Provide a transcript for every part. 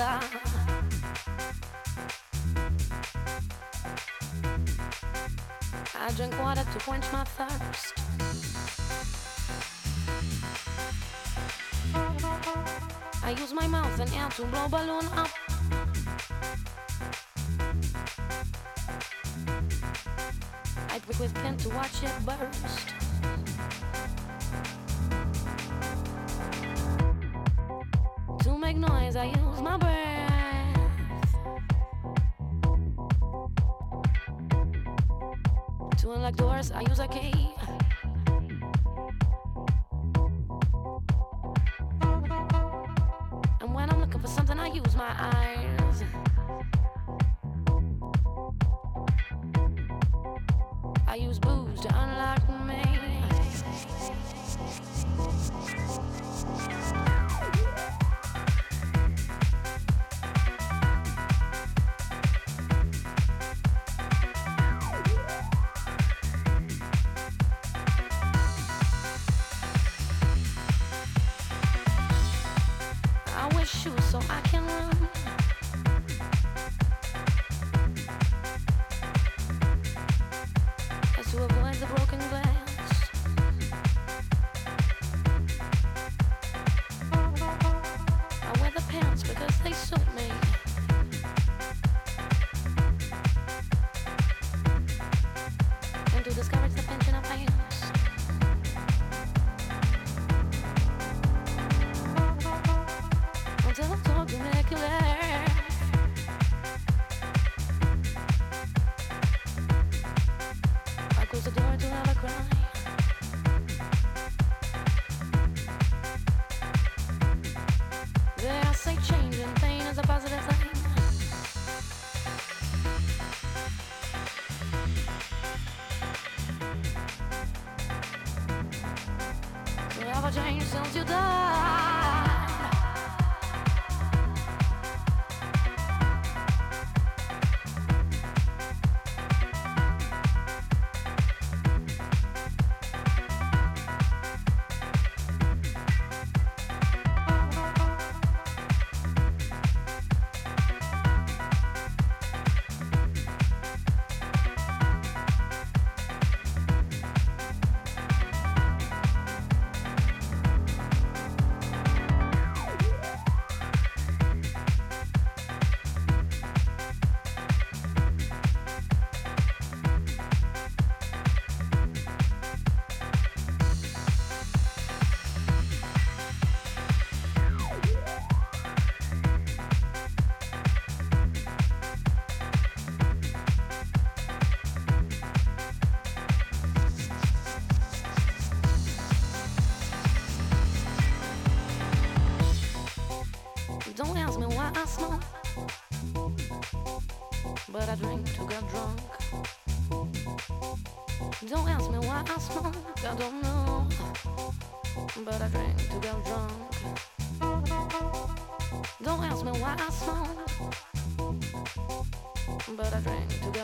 I drink water to quench my thirst. I use my mouth and air to blow balloon up. I prick with pen to watch it burst. as I use my breath. To unlock doors, I use a key.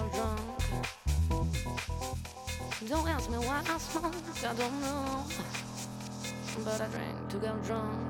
I'm drunk. Don't ask me why I smoke, I don't know. But I drink to get drunk.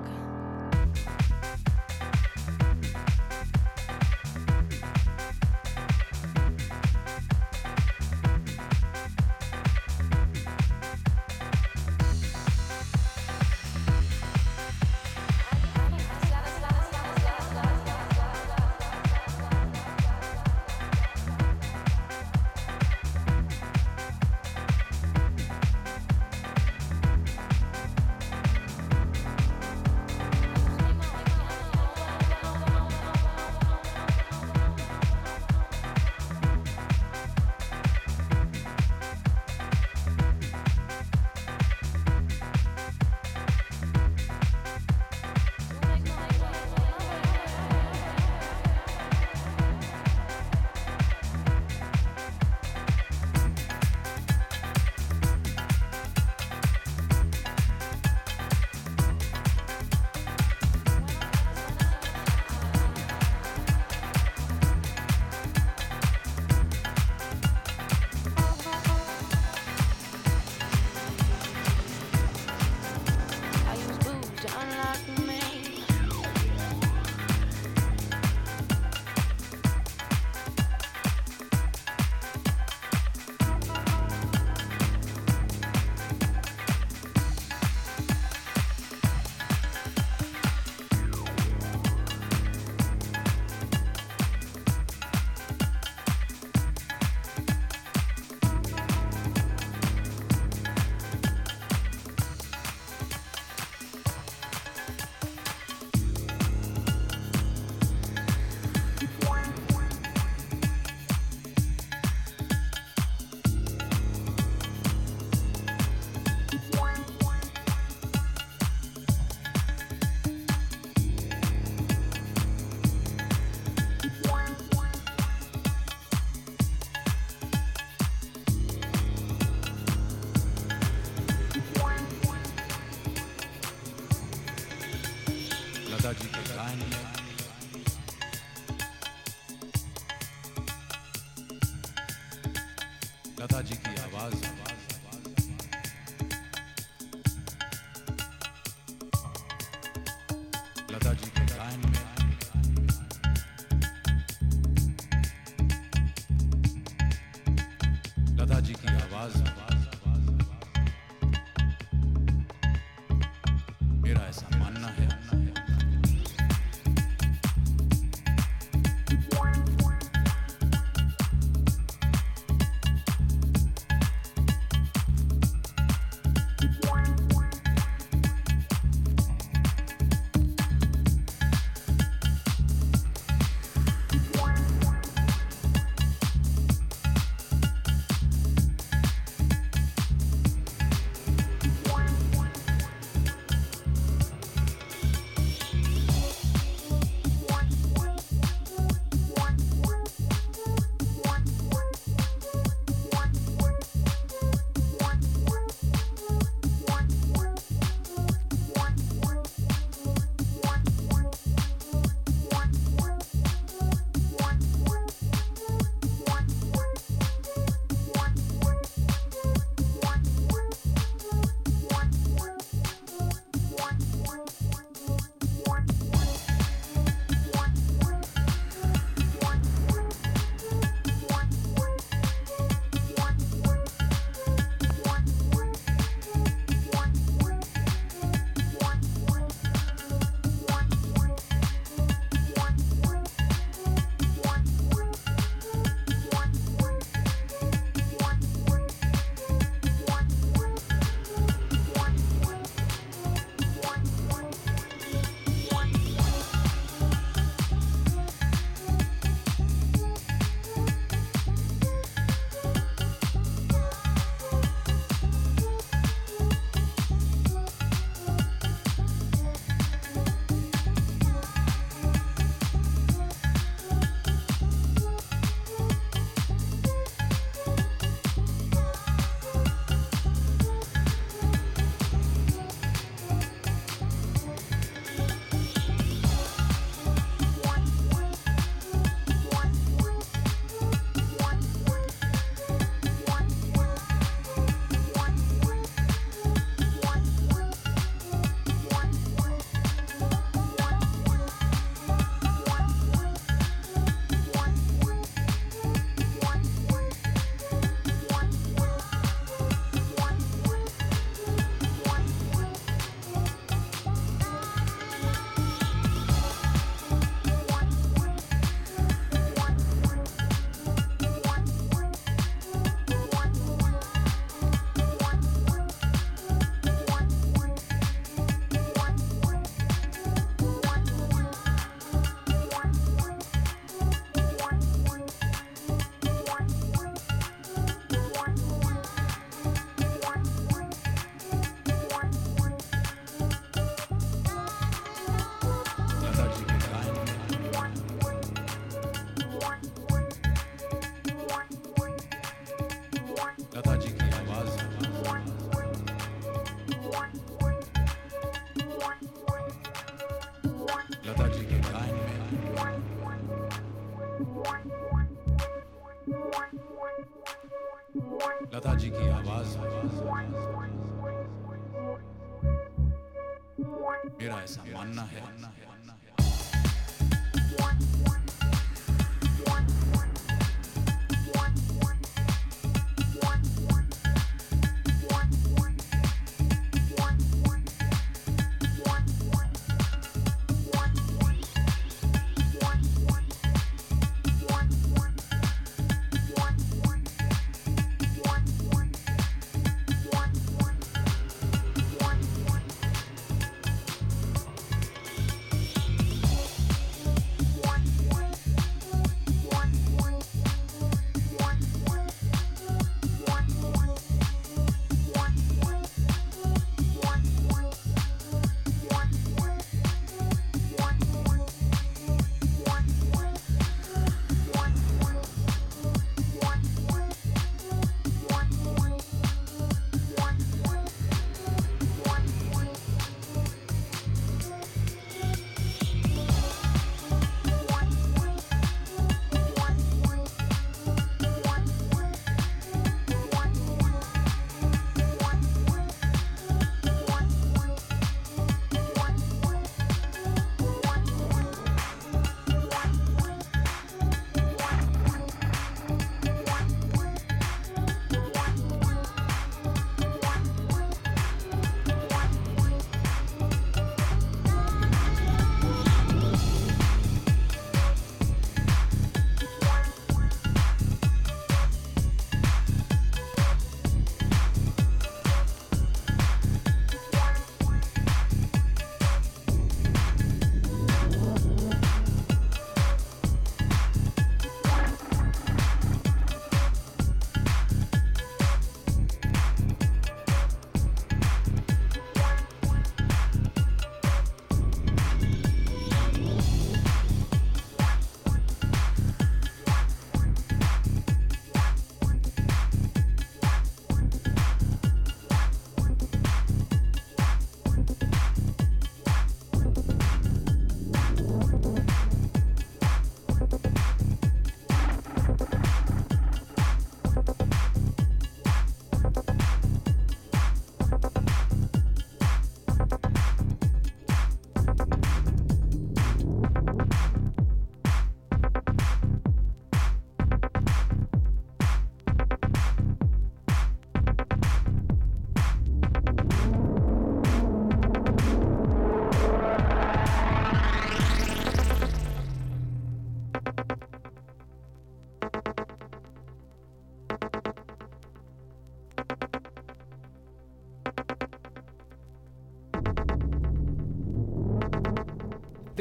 Lata ji की आवाज़। मेरा ऐसा मानना है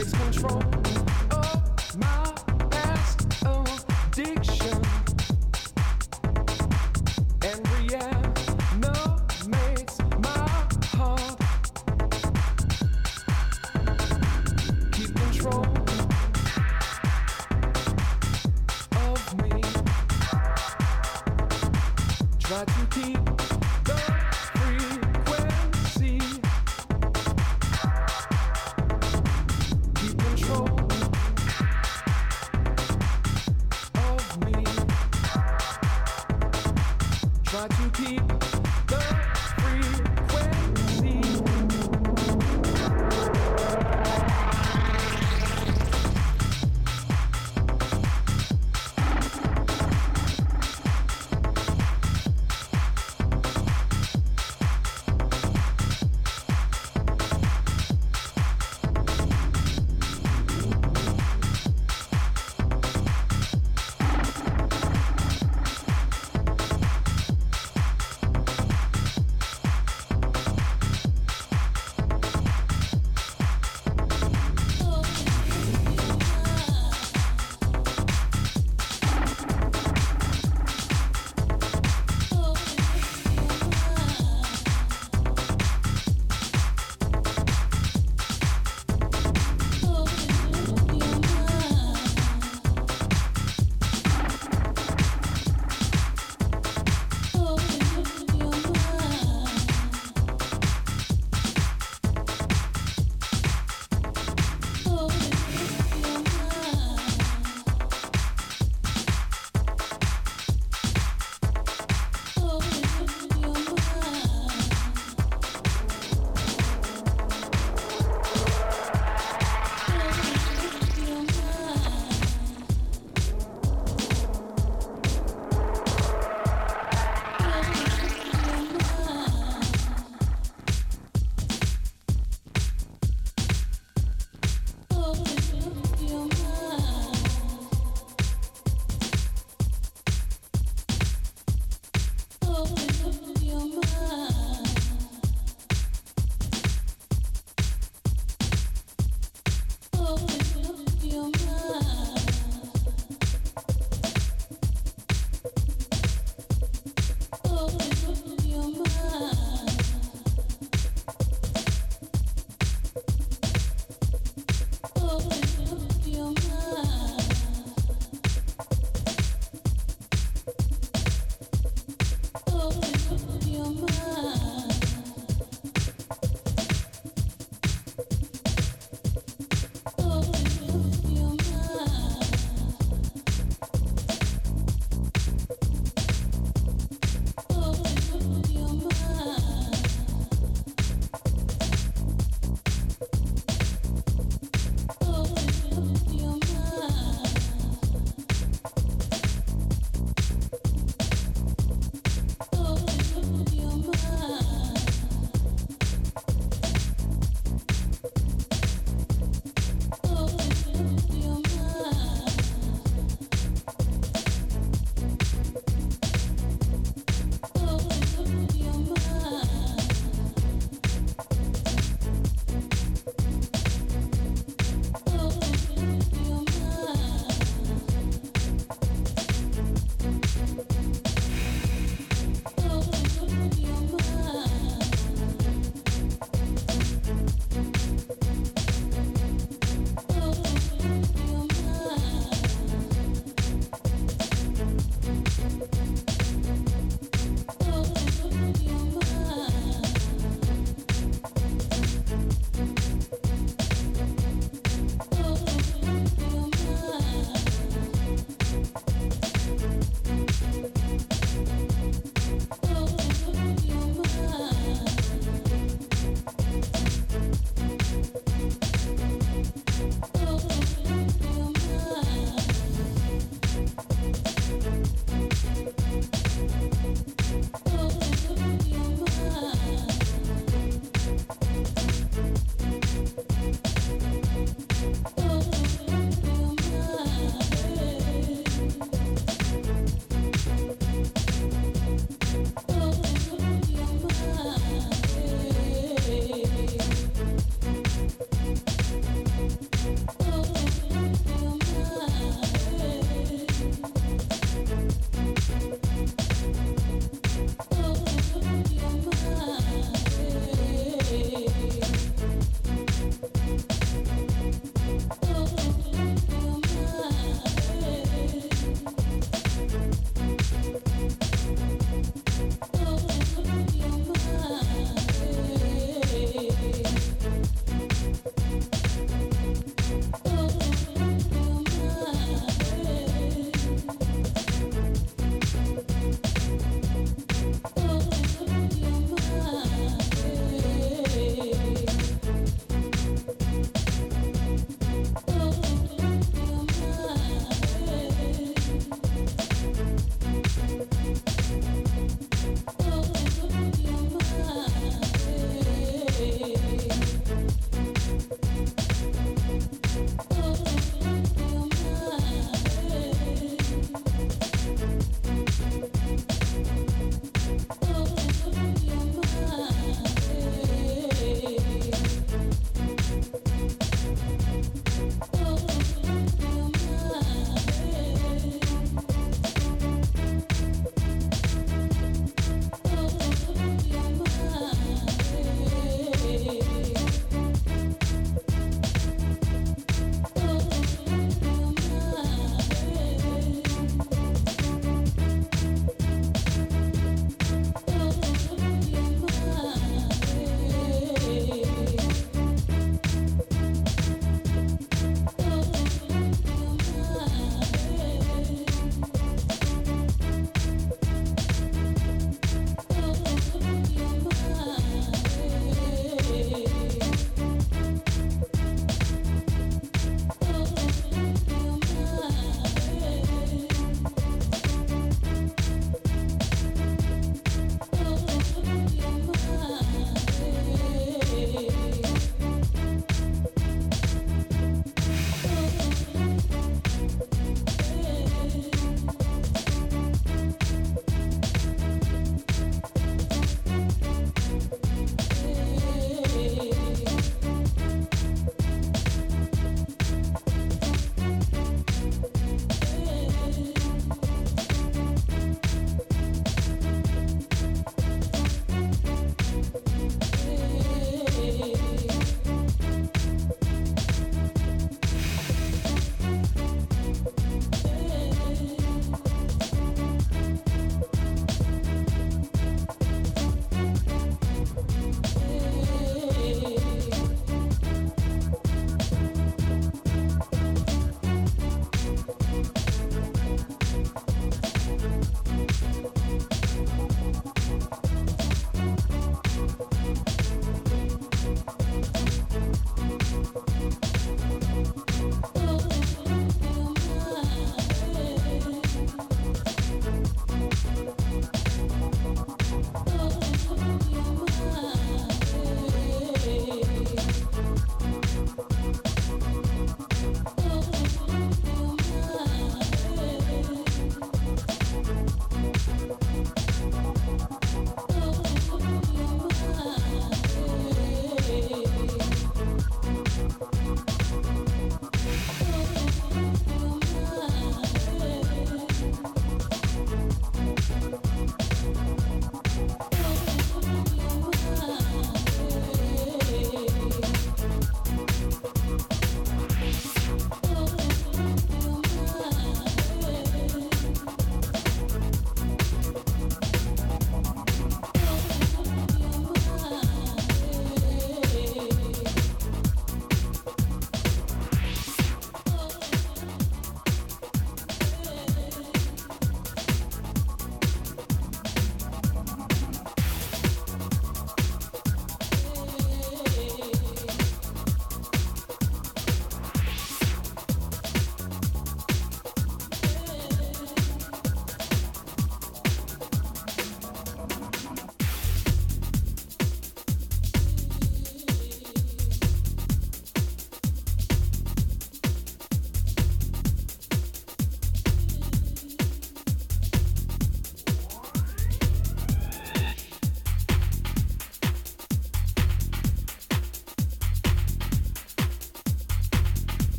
takes control of my